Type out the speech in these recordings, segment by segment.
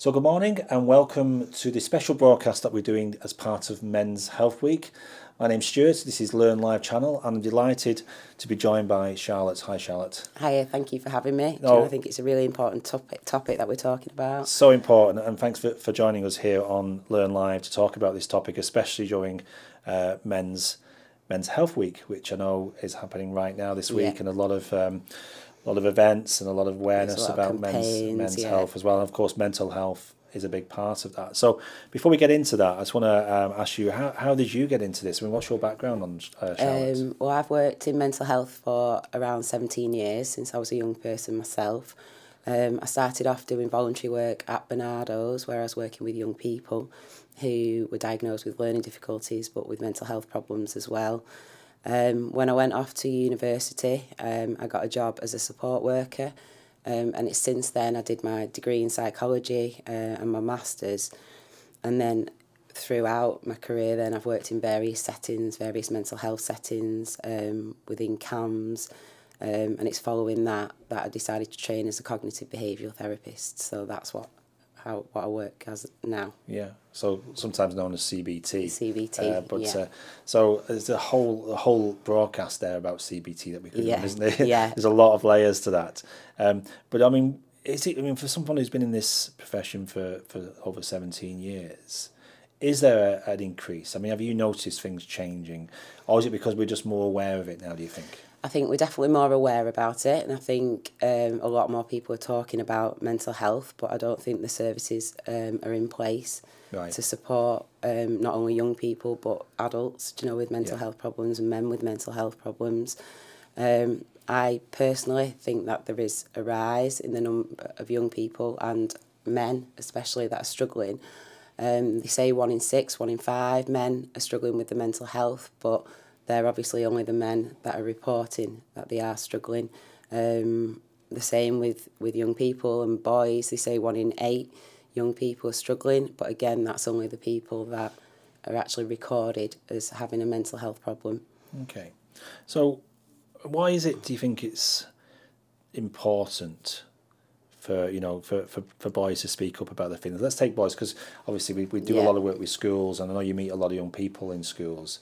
So, good morning and welcome to this special broadcast that we're doing as part of Men's Health Week. My name's Stuart, this is Learn Live Channel, and I'm delighted to be joined by Charlotte. Hi, Charlotte. Hi. thank you for having me. Oh, you know, I think it's a really important topic, topic that we're talking about. So important, and thanks for, for joining us here on Learn Live to talk about this topic, especially during uh, Men's Men's Health Week, which I know is happening right now this week, yeah. and a lot of um, a lot of events and a lot of awareness lot about of men's, men's yeah. health as well. And of course, mental health is a big part of that. So before we get into that, I just want to um, ask you, how, how did you get into this? I mean, what's your background on uh, Charlotte? Um, well, I've worked in mental health for around 17 years since I was a young person myself. Um, I started off doing voluntary work at Bernardo's where I was working with young people who were diagnosed with learning difficulties but with mental health problems as well. Um, when I went off to university, um, I got a job as a support worker. Um, and it's since then I did my degree in psychology uh, and my master's. And then throughout my career then I've worked in various settings, various mental health settings um, within CAMS. Um, and it's following that that I decided to train as a cognitive behavioural therapist. So that's what how what I work as now. Yeah, so sometimes known as CBT. CBT, uh, but yeah. Uh, so there's a whole a whole broadcast there about CBT that we could, yeah. isn't there? Yeah, there's a lot of layers to that. Um, but I mean, is it? I mean, for someone who's been in this profession for for over seventeen years. Is there a, an increase? I mean, have you noticed things changing, or is it because we're just more aware of it now? Do you think? I think we're definitely more aware about it, and I think um, a lot more people are talking about mental health, but I don't think the services um, are in place right. to support um, not only young people but adults, you know, with mental yeah. health problems and men with mental health problems. Um, I personally think that there is a rise in the number of young people and men, especially, that are struggling. Um, they say one in six, one in five men are struggling with the mental health, but they're obviously only the men that are reporting that they are struggling. Um, the same with, with young people and boys. They say one in eight young people are struggling, but again, that's only the people that are actually recorded as having a mental health problem. Okay. So, why is it, do you think it's important? For, you know, for, for, for boys to speak up about their feelings. Let's take boys because obviously we, we do yeah. a lot of work with schools, and I know you meet a lot of young people in schools.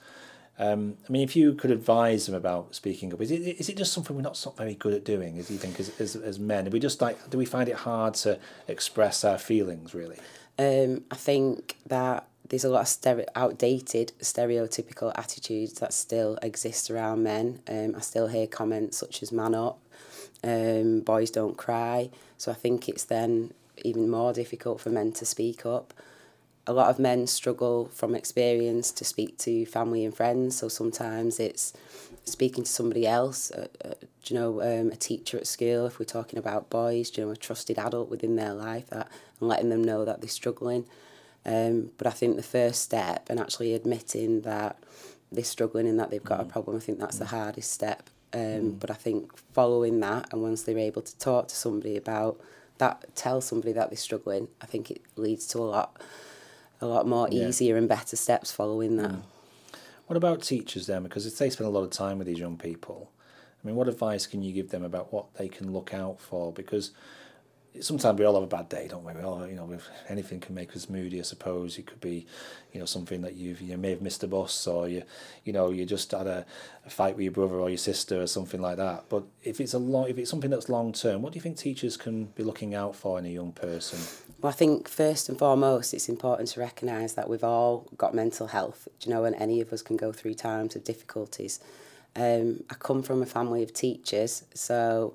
Um, I mean, if you could advise them about speaking up, is it, is it just something we're not so very good at doing, as you think, as, as, as men? Are we just like, do we find it hard to express our feelings, really? Um, I think that there's a lot of stere- outdated stereotypical attitudes that still exist around men. Um, I still hear comments such as man up, um, boys don't cry. So I think it's then even more difficult for men to speak up a lot of men struggle from experience to speak to family and friends. So sometimes it's speaking to somebody else, uh, uh, you know, um, a teacher at school, if we're talking about boys, you know, a trusted adult within their life that, and letting them know that they're struggling. Um, but I think the first step and actually admitting that they're struggling and that they've got mm. a problem, I think that's mm. the hardest step. Um, mm. But I think following that and once they're able to talk to somebody about that, tell somebody that they're struggling, I think it leads to a lot a lot more yeah. easier and better steps following that. Mm. What about teachers then? Because if they spend a lot of time with these young people, I mean, what advice can you give them about what they can look out for? Because sometimes we all have a bad day, don't we? We all, you know, anything can make us moody. I suppose it could be, you know, something that you've you may have missed a bus, or you, you know, you just had a, a fight with your brother or your sister or something like that. But if it's a long, if it's something that's long term, what do you think teachers can be looking out for in a young person? Well, I think first and foremost, it's important to recognise that we've all got mental health. Do you know, and any of us can go through times of difficulties. Um, I come from a family of teachers, so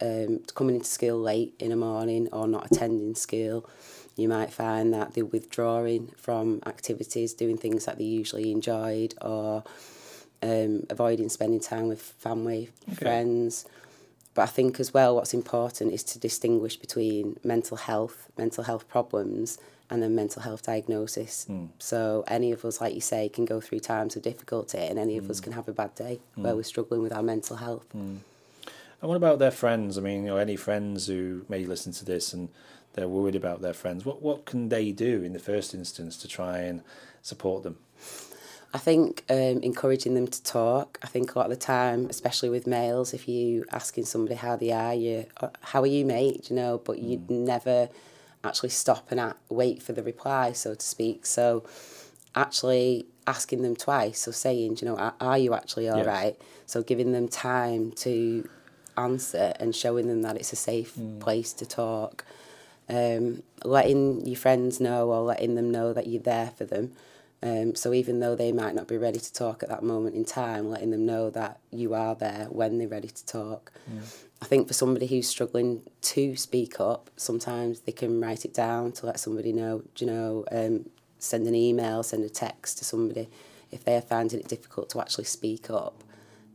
um, coming into school late in the morning or not attending school. you might find that they're withdrawing from activities, doing things that they usually enjoyed, or um, avoiding spending time with family, okay. friends. But I think as well, what's important is to distinguish between mental health, mental health problems, and then mental health diagnosis. Mm. So any of us, like you say, can go through times of difficulty, and any of us hmm. can have a bad day mm. where we're struggling with our mental health. Hmm. And what about their friends? I mean, you know, any friends who may listen to this and they're worried about their friends. What what can they do in the first instance to try and support them? I think um, encouraging them to talk. I think a lot of the time, especially with males, if you asking somebody how they are, you oh, how are you, mate? You know, but you'd mm. never actually stop and at, wait for the reply, so to speak. So actually asking them twice or so saying, you know, are, are you actually all yes. right? So giving them time to answer and showing them that it's a safe mm. place to talk um, letting your friends know or letting them know that you're there for them. Um, so even though they might not be ready to talk at that moment in time, letting them know that you are there when they're ready to talk. Yeah. I think for somebody who's struggling to speak up, sometimes they can write it down to let somebody know, you know, um, send an email, send a text to somebody. If they're finding it difficult to actually speak up,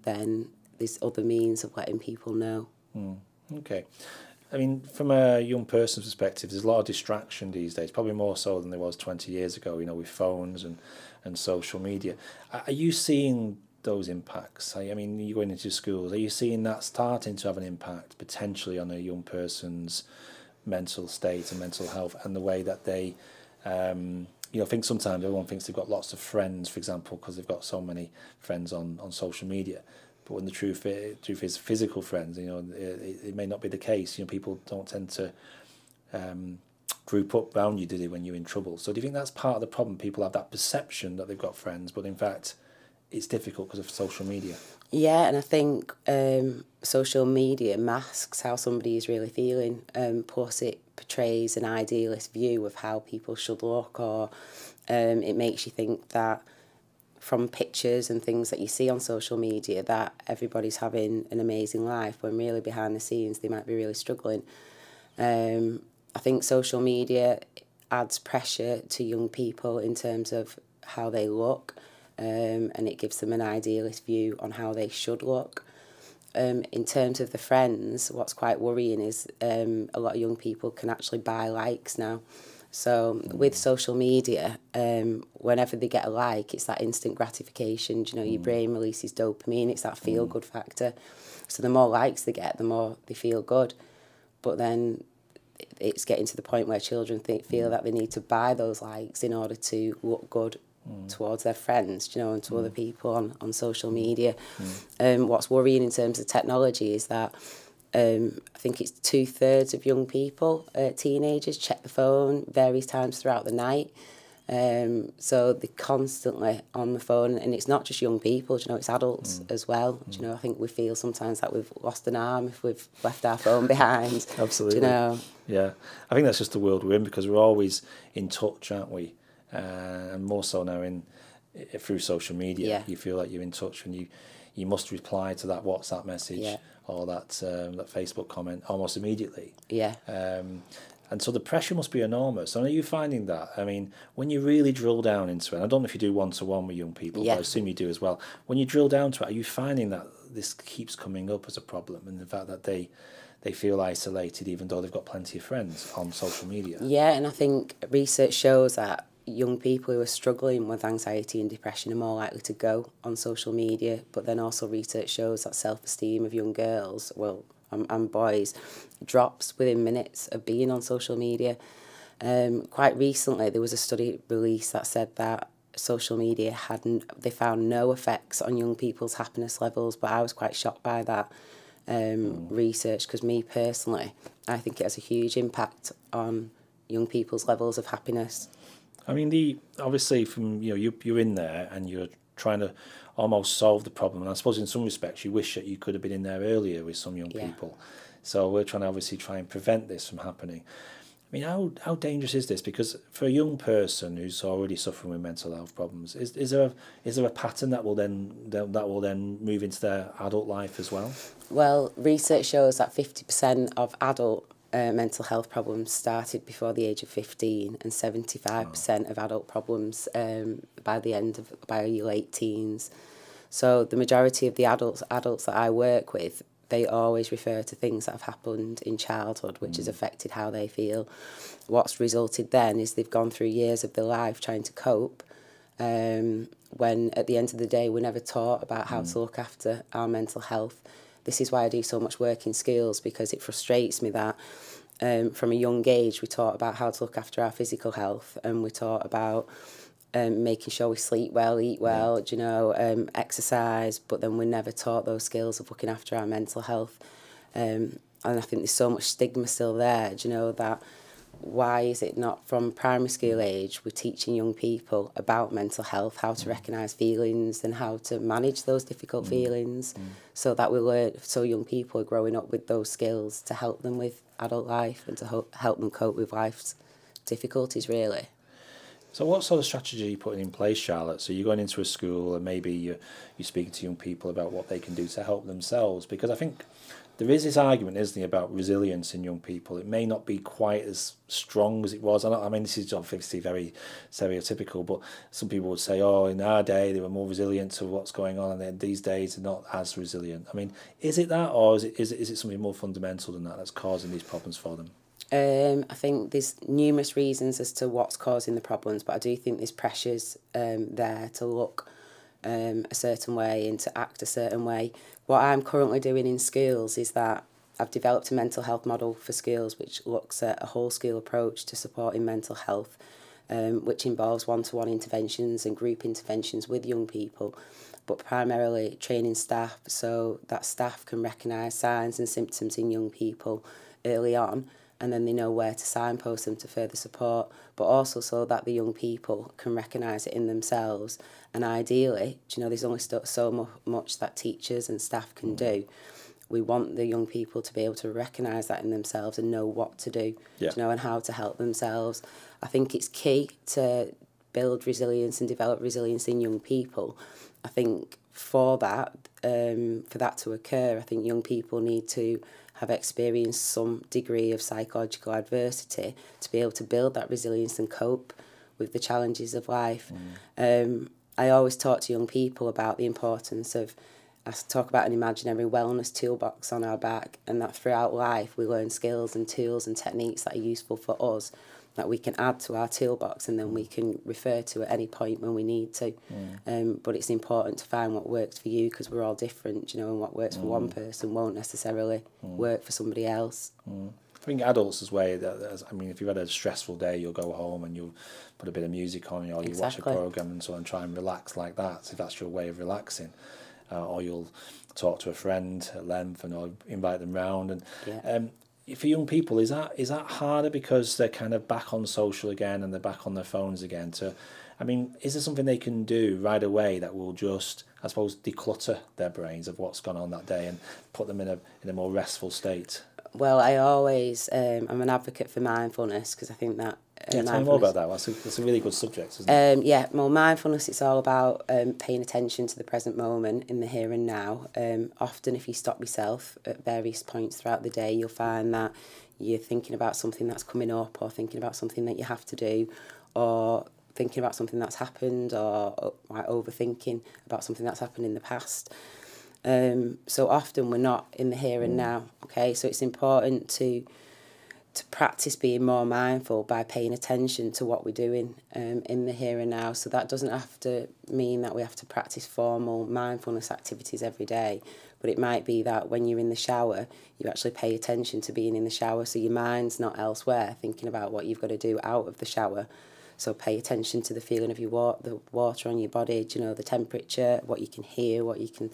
then there's other means of letting people know. Mm. Okay. I mean, from a young person's perspective, there's a lot of distraction these days, probably more so than there was 20 years ago, you know, with phones and, and social media. Are you seeing those impacts? I mean, you're going into schools, are you seeing that starting to have an impact potentially on a young person's mental state and mental health and the way that they, um, you know, I think sometimes everyone thinks they've got lots of friends, for example, because they've got so many friends on, on social media. But when the truth truth is physical friends, you know, it, it may not be the case. You know, people don't tend to um, group up around you, do they, when you're in trouble? So do you think that's part of the problem? People have that perception that they've got friends, but in fact, it's difficult because of social media. Yeah, and I think um, social media masks how somebody is really feeling. Um, plus, it portrays an idealist view of how people should look, or um, it makes you think that from pictures and things that you see on social media that everybody's having an amazing life when really behind the scenes they might be really struggling. Um, I think social media adds pressure to young people in terms of how they look um, and it gives them an idealist view on how they should look. Um, in terms of the friends, what's quite worrying is um, a lot of young people can actually buy likes now. So with social media, um, whenever they get a like, it's that instant gratification. Do you know, your mm. brain releases dopamine. It's that feel mm. good factor. So the more likes they get, the more they feel good. But then it's getting to the point where children think, feel mm. that they need to buy those likes in order to look good Mm. towards their friends, you know, and to mm. other people on, on social media. Mm. Um, what's worrying in terms of technology is that Um, I think it's two thirds of young people, uh, teenagers, check the phone various times throughout the night. Um, so they're constantly on the phone, and it's not just young people. you know, it's adults mm. as well. Mm. you know, I think we feel sometimes that we've lost an arm if we've left our phone behind. Absolutely. you know, yeah, I think that's just the world we're in because we're always in touch, aren't we? Uh, and more so now in eh, through social media, yeah. you feel like you're in touch and you you must reply to that WhatsApp message. Yeah or that um, that Facebook comment almost immediately. Yeah. Um, and so the pressure must be enormous. And are you finding that? I mean, when you really drill down into it, I don't know if you do one to one with young people, yeah. but I assume you do as well. When you drill down to it, are you finding that this keeps coming up as a problem and the fact that they they feel isolated even though they've got plenty of friends on social media? Yeah, and I think research shows that young people who are struggling with anxiety and depression are more likely to go on social media, but then also research shows that self esteem of young girls, well, and, and boys, drops within minutes of being on social media. Um, quite recently, there was a study released that said that social media hadn't, they found no effects on young people's happiness levels, but I was quite shocked by that um, hmm. research because, me personally, I think it has a huge impact on young people's levels of happiness. I mean, the obviously from you know you you're in there and you're trying to almost solve the problem. And I suppose in some respects you wish that you could have been in there earlier with some young yeah. people. So we're trying to obviously try and prevent this from happening. I mean, how, how dangerous is this? Because for a young person who's already suffering with mental health problems, is, is there a, is there a pattern that will then that, will then move into their adult life as well? Well, research shows that 50% of adult uh, mental health problems started before the age of 15 and 75% oh. of adult problems um, by the end of by your late teens. So the majority of the adults adults that I work with, they always refer to things that have happened in childhood which mm. has hmm. affected how they feel. What's resulted then is they've gone through years of their life trying to cope um, when at the end of the day we're never taught about how mm. to hmm. look after our mental health this is why I do so much work in schools because it frustrates me that um, from a young age we taught about how to look after our physical health and we taught about um, making sure we sleep well, eat well, yeah. you know, um, exercise, but then we're never taught those skills of looking after our mental health. Um, and I think there's so much stigma still there, you know, that why is it not from primary school age we're teaching young people about mental health, how to recognise feelings and how to manage those difficult mm. feelings mm. so that we learn, so young people are growing up with those skills to help them with adult life and to help them cope with life's difficulties really. So what sort of strategy are you putting in place, Charlotte? So you're going into a school and maybe you're, you're speaking to young people about what they can do to help themselves because I think there is this argument, isn't there, about resilience in young people. It may not be quite as strong as it was. I, I mean, this is obviously very stereotypical, but some people would say, oh, in our day, they were more resilient to what's going on, and then these days, they're not as resilient. I mean, is it that, or is it, is it, is it something more fundamental than that that's causing these problems for them? Um, I think there's numerous reasons as to what's causing the problems, but I do think there's pressures um, there to look um, a certain way and to act a certain way. What I'm currently doing in schools is that I've developed a mental health model for schools which looks at a whole school approach to supporting mental health, um, which involves one to one interventions and group interventions with young people, but primarily training staff so that staff can recognise signs and symptoms in young people early on and then they know where to signpost them to further support, but also so that the young people can recognise it in themselves. And ideally, you know, there's only so much that teachers and staff can mm. do. We want the young people to be able to recognise that in themselves and know what to do, yeah. you know, and how to help themselves. I think it's key to build resilience and develop resilience in young people. I think for that, um, for that to occur, I think young people need to have experienced some degree of psychological adversity to be able to build that resilience and cope with the challenges of life. Mm. Um, I always talk to young people about the importance of, I talk about an imaginary wellness toolbox on our back, and that throughout life we learn skills and tools and techniques that are useful for us that we can add to our toolbox and then we mm. can refer to at any point when we need to. Yeah. Mm. Um, but it's important to find what works for you because we're all different, you know, and what works mm. for one mm. person won't necessarily mm. work for somebody else. Mm. I think adults as well, that, I mean, if you've had a stressful day, you'll go home and you'll put a bit of music on or you exactly. watch a program and so on, try and relax like that, so if that's your way of relaxing. Uh, or you'll talk to a friend at length and or invite them round and yeah. um, for young people, is that is that harder because they're kind of back on social again and they're back on their phones again? To, I mean, is there something they can do right away that will just, I suppose, declutter their brains of what's gone on that day and put them in a in a more restful state? well, I always, um, I'm an advocate for mindfulness because I think that uh, yeah, tell me more about that. That's a, that's a really good subject, isn't it? Um, yeah, well, mindfulness, it's all about um, paying attention to the present moment in the here and now. Um, often, if you stop yourself at various points throughout the day, you'll find that you're thinking about something that's coming up or thinking about something that you have to do or thinking about something that's happened or like, overthinking about something that's happened in the past. Um, so often we're not in the here and mm. now. Okay, so it's important to to practice being more mindful by paying attention to what we're doing um, in the here and now. So that doesn't have to mean that we have to practice formal mindfulness activities every day, but it might be that when you're in the shower, you actually pay attention to being in the shower so your mind's not elsewhere thinking about what you've got to do out of the shower. So pay attention to the feeling of your wa- the water on your body, you know, the temperature, what you can hear, what you can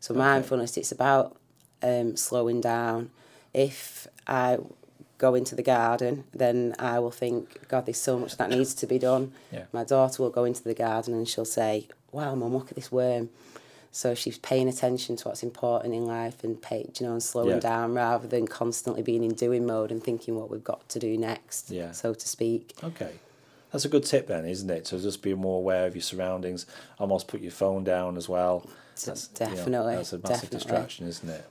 So okay. mindfulness, it's about um, slowing down. If I go into the garden, then I will think, God, there's so much that needs to be done. Yeah. My daughter will go into the garden and she'll say, Wow, mum, look at this worm. So she's paying attention to what's important in life and pay, you know, and slowing yeah. down rather than constantly being in doing mode and thinking what we've got to do next, yeah. so to speak. Okay. That's a good tip then, isn't it? so just be more aware of your surroundings, almost put your phone down as well. that's definitely. You know, that's a massive definitely. distraction, isn't it?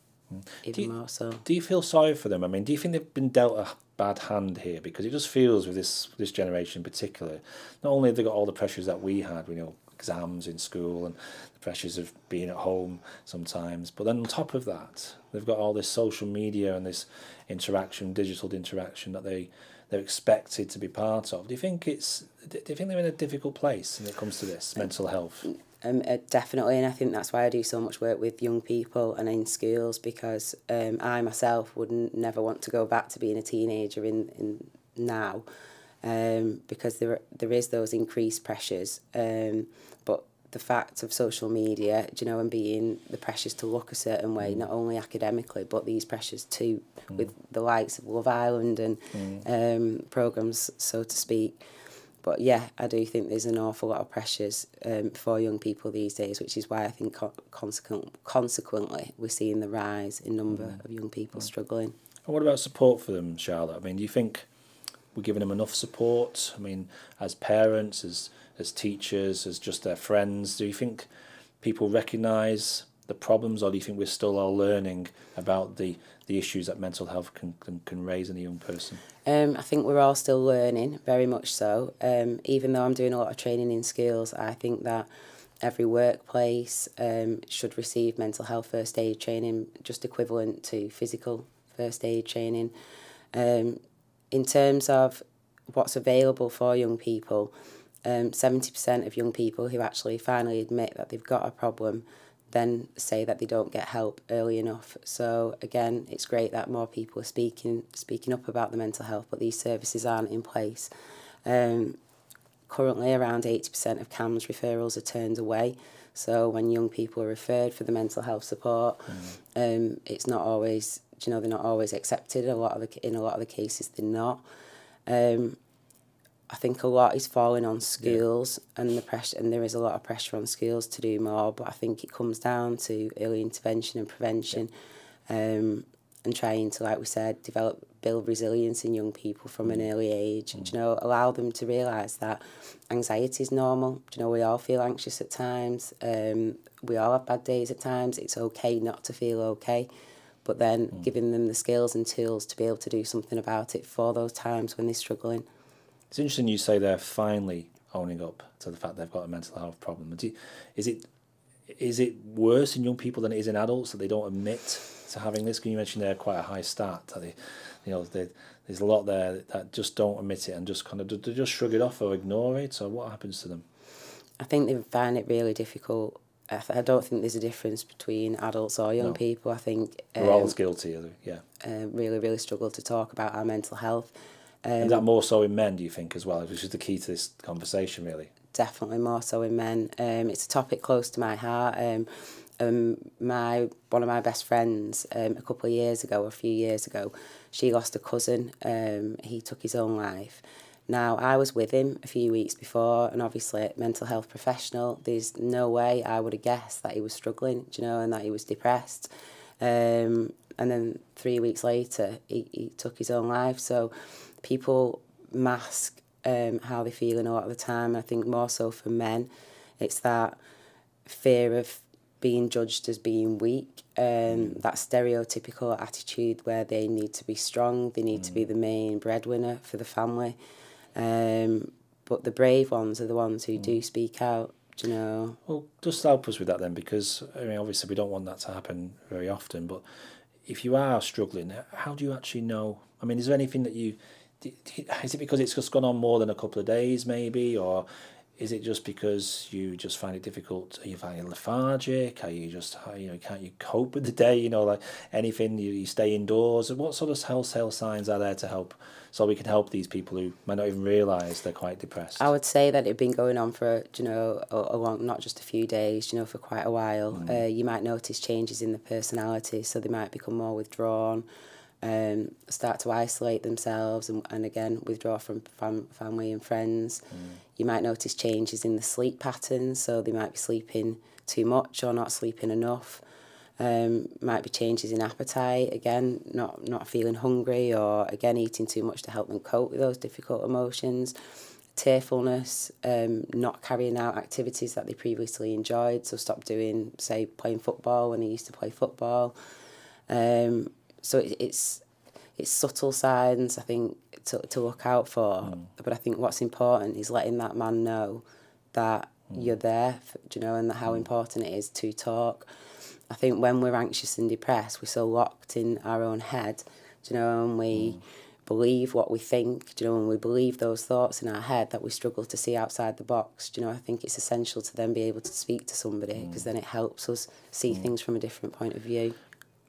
Mm. Even you, more so. Do you feel sorry for them? I mean, do you think they've been dealt a bad hand here because it just feels with this this generation in particular. Not only have they got all the pressures that we had, you know exams in school and the pressures of being at home sometimes, but then on top of that, they've got all this social media and this interaction, digital interaction that they they're expected to be part of. Do you think it's do you think they're in a difficult place when it comes to this mental health? Um, uh, definitely, and I think that's why I do so much work with young people and in schools because um, I myself would never want to go back to being a teenager in, in now um, because there there is those increased pressures. Um, but the fact of social media, you know, and being the pressures to look a certain way, mm. not only academically, but these pressures too, mm. with the likes of Love Island and mm. um, programs, so to speak. But yeah, I do think there's an awful lot of pressures um, for young people these days, which is why I think co- consequent, consequently we're seeing the rise in number mm. of young people mm. struggling. And what about support for them, Charlotte? I mean, do you think we're giving them enough support? I mean, as parents, as as teachers, as just their friends, do you think people recognise the problems, or do you think we're still all learning about the, the issues that mental health can, can, can raise in a young person? Um, I think we're all still learning, very much so. Um, even though I'm doing a lot of training in schools, I think that every workplace um, should receive mental health first aid training, just equivalent to physical first aid training. Um, in terms of what's available for young people, um, 70% of young people who actually finally admit that they've got a problem then say that they don't get help early enough. So again, it's great that more people are speaking speaking up about the mental health, but these services aren't in place. Um, currently, around 80% of CAMS referrals are turned away. So when young people are referred for the mental health support, mm. um, it's not always you know they're not always accepted. A lot of the, in a lot of the cases, they're not. Um, I think a lot is falling on schools yeah. and the pressure and there is a lot of pressure on schools to do more but I think it comes down to early intervention and prevention yeah. um and trying to like we said develop build resilience in young people from mm. an early age mm. you know allow them to realize that anxiety is normal you know we all feel anxious at times um we all have bad days at times it's okay not to feel okay but then mm. giving them the skills and tools to be able to do something about it for those times when they're struggling It's interesting you say they're finally owning up to the fact they've got a mental health problem. You, is it is it worse in young people than it is in adults that they don't admit to having this? Can you mention they're quite a high start? They, you know, they, there's a lot there that just don't admit it and just kind of they just shrug it off or ignore it. So what happens to them? I think they find it really difficult. I, I don't think there's a difference between adults or young no. people. I think um, we're all guilty. Yeah. Uh, really, really struggle to talk about our mental health. Um, and that more so in men, do you think, as well, which is the key to this conversation, really? Definitely more so in men. Um, it's a topic close to my heart. Um, um, my one of my best friends um, a couple of years ago, a few years ago, she lost a cousin. Um, he took his own life. Now, I was with him a few weeks before, and obviously, mental health professional, there's no way I would have guessed that he was struggling, you know, and that he was depressed. Um, and then three weeks later, he, he took his own life. So people mask um, how they are feeling a lot of the time. I think more so for men, it's that fear of being judged as being weak, um, mm. that stereotypical attitude where they need to be strong, they need mm. to be mm. the main breadwinner for the family. Um, but the brave ones are the ones who mm. do speak out. Do you know? Well, just help us with that then, because I mean, obviously, we don't want that to happen very often. But if you are struggling, how do you actually know? I mean, is there anything that you is it because it's just gone on more than a couple of days, maybe, or is it just because you just find it difficult? Are you finding lethargic? Are you just uh, you know can't you cope with the day? You know, like anything you, you stay indoors. What sort of telltale signs are there to help so we can help these people who might not even realise they're quite depressed? I would say that it'd been going on for you know a, a long, not just a few days, you know, for quite a while. Mm. Uh, you might notice changes in the personality, so they might become more withdrawn. um, start to isolate themselves and, and again withdraw from fam- family and friends. Mm. You might notice changes in the sleep patterns, so they might be sleeping too much or not sleeping enough. Um, might be changes in appetite, again, not, not feeling hungry or again eating too much to help them cope with those difficult emotions. Tearfulness, um, not carrying out activities that they previously enjoyed, so stop doing, say, playing football when they used to play football. Um, so it's it's subtle signs I think to to look out for. Mm. But I think what's important is letting that man know that mm. you're there. For, you know, and how hmm. important it is to talk. I think when we're anxious and depressed, we're so locked in our own head. you know, and we. Mm. Believe what we think, do you know, and we believe those thoughts in our head that we struggle to see outside the box. Do you know, I think it's essential to then be able to speak to somebody because hmm. then it helps us see hmm. things from a different point of view.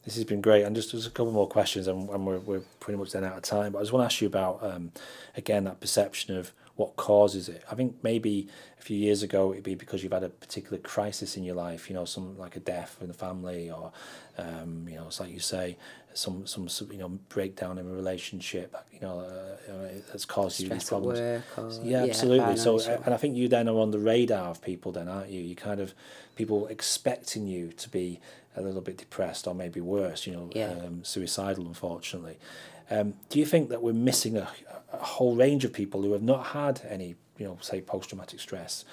This has been great. And just, just a couple more questions, and, and we're, we're pretty much then out of time. But I just want to ask you about, um, again, that perception of what causes it. I think maybe a few years ago it'd be because you've had a particular crisis in your life, you know, some like a death in the family, or um, you know, it's like you say, some some, some you know breakdown in a relationship, you know, uh, uh that's caused Stress you these problems. Or, yeah, yeah, absolutely. So, uh, and I think you then are on the radar of people, then, aren't you? You kind of people expecting you to be a little bit depressed or maybe worse, you know, yeah. um, suicidal, unfortunately. Um, do you think that we're missing a, a, whole range of people who have not had any, you know, say post traumatic stress,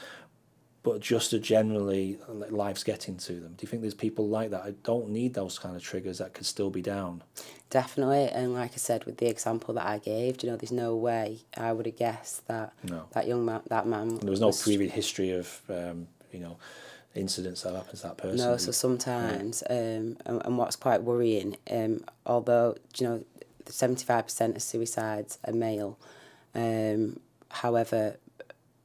but just a generally life's getting to them? Do you think there's people like that? I don't need those kind of triggers that could still be down. Definitely, and like I said, with the example that I gave, you know, there's no way I would have guessed that no. that young man, that man. And there was, was no previous history of, um, you know incidents that happen to that person. No, so sometimes, yeah. um, and, and what's quite worrying, um, although, you know, 75% of suicides are male, um, however,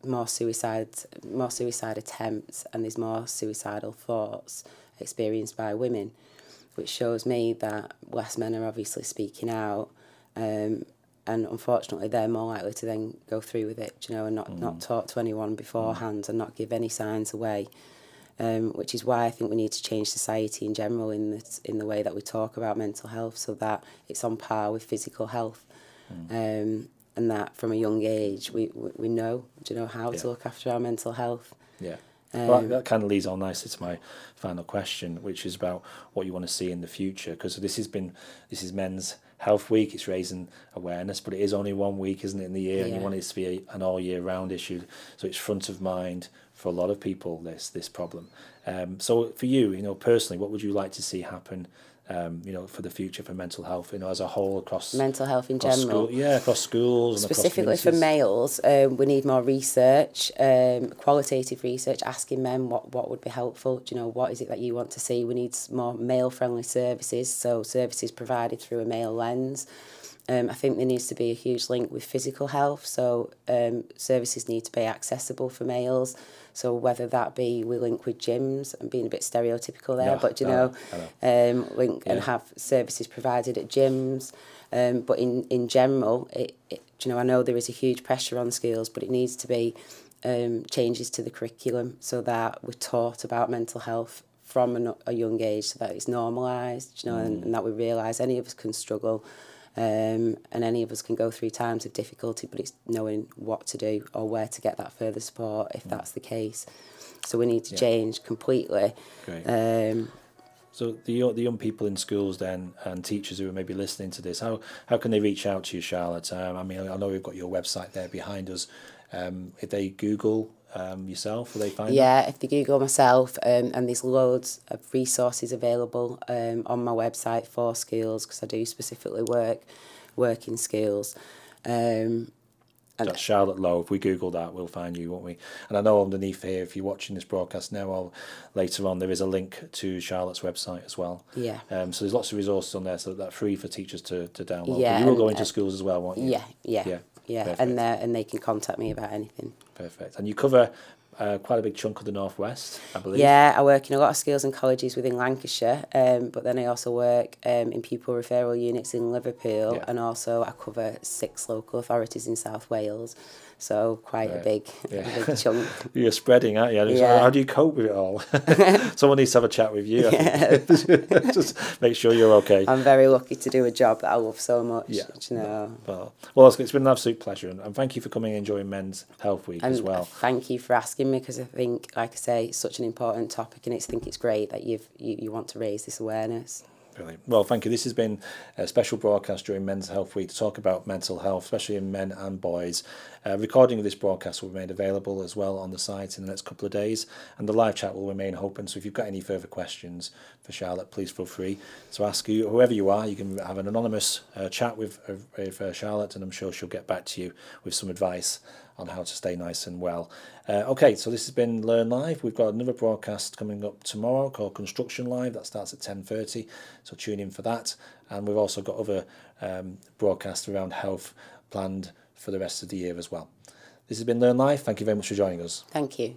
more suicides, more suicide attempts and there's more suicidal thoughts experienced by women, which shows me that less men are obviously speaking out um, and unfortunately they're more likely to then go through with it, you know, and not, mm. not talk to anyone beforehand mm. and not give any signs away um, which is why I think we need to change society in general in the, in the way that we talk about mental health so that it's on par with physical health. Mm. Um, and that from a young age we, we know, do you know how yeah. to look after our mental health? Yeah. Um, well, that kind of leads on nicely to my final question, which is about what you want to see in the future. Because this has been this is Men's Health Week. It's raising awareness, but it is only one week, isn't it, in the year? Yeah. And you want it to be a, an all year round issue, so it's front of mind for a lot of people. This this problem. Um, so for you, you know, personally, what would you like to see happen? um, you know, for the future for mental health, you know, as a whole across mental health in general. School, yeah, across schools. Specifically across for males, um, we need more research, um, qualitative research, asking men what, what would be helpful. Do you know what is it that you want to see? We need more male friendly services, so services provided through a male lens. Um, I think there needs to be a huge link with physical health, so um, services need to be accessible for males. So whether that be we link with gyms, and being a bit stereotypical there, no, but you no, know, no. Um, link yeah. and have services provided at gyms. Um, but in in general, it, it, you know, I know there is a huge pressure on schools, but it needs to be um, changes to the curriculum so that we're taught about mental health from a, a young age so that it's normalised, you know, mm. and, and that we realise any of us can struggle Um, and any of us can go through times of difficulty, but it's knowing what to do or where to get that further support if mm. that's the case. So we need to yeah. change completely. Great. Um, so the the young people in schools then and teachers who are maybe listening to this, how how can they reach out to you, Charlotte? Um, I mean, I know we've got your website there behind us. Um, if they Google um, yourself? Will they find Yeah, that? if they Google myself, um, and there's loads of resources available um, on my website for skills because I do specifically work working skills. Um, and That's Charlotte Lowe. If we Google that, we'll find you, won't we? And I know underneath here, if you're watching this broadcast now or later on, there is a link to Charlotte's website as well. Yeah. Um, so there's lots of resources on there, so that's free for teachers to, to download. Yeah. But you will go into uh, schools as well, won't you? Yeah, yeah. Yeah. Yeah, Perfect. and uh, and they can contact me about anything. Perfect. And you cover uh, quite a big chunk of the northwest, I believe. Yeah, I work in a lot of schools and colleges within Lancashire, um, but then I also work um, in pupil referral units in Liverpool, yeah. and also I cover six local authorities in South Wales. So quite right. a big, yeah. a big chunk. You're spreading, aren't you? Yeah. How do you cope with it all? Someone needs to have a chat with you. Yeah. Just make sure you're okay. I'm very lucky to do a job that I love so much. Yeah. You know. Well, well, it's been an absolute pleasure, and, thank you for coming and enjoying Men's Health Week and as uh, well. Thank you for asking me because I think, like I say, it's such an important topic, and it's, I think it's great that you've you, you want to raise this awareness. Brilliant. Well, thank you. This has been a special broadcast during Men's Health Week to talk about mental health, especially in men and boys. A uh, recording of this broadcast will be made available as well on the site in the next couple of days, and the live chat will remain open. So if you've got any further questions for Charlotte, please feel free to ask you, whoever you are. You can have an anonymous uh, chat with, uh, with uh, Charlotte, and I'm sure she'll get back to you with some advice on how to stay nice and well. Uh, okay, so this has been Learn Live. We've got another broadcast coming up tomorrow called Construction Live. That starts at 10.30, so tune in for that. And we've also got other um, broadcasts around health planned for the rest of the year as well. This has been Learn Live. Thank you very much for joining us. Thank you.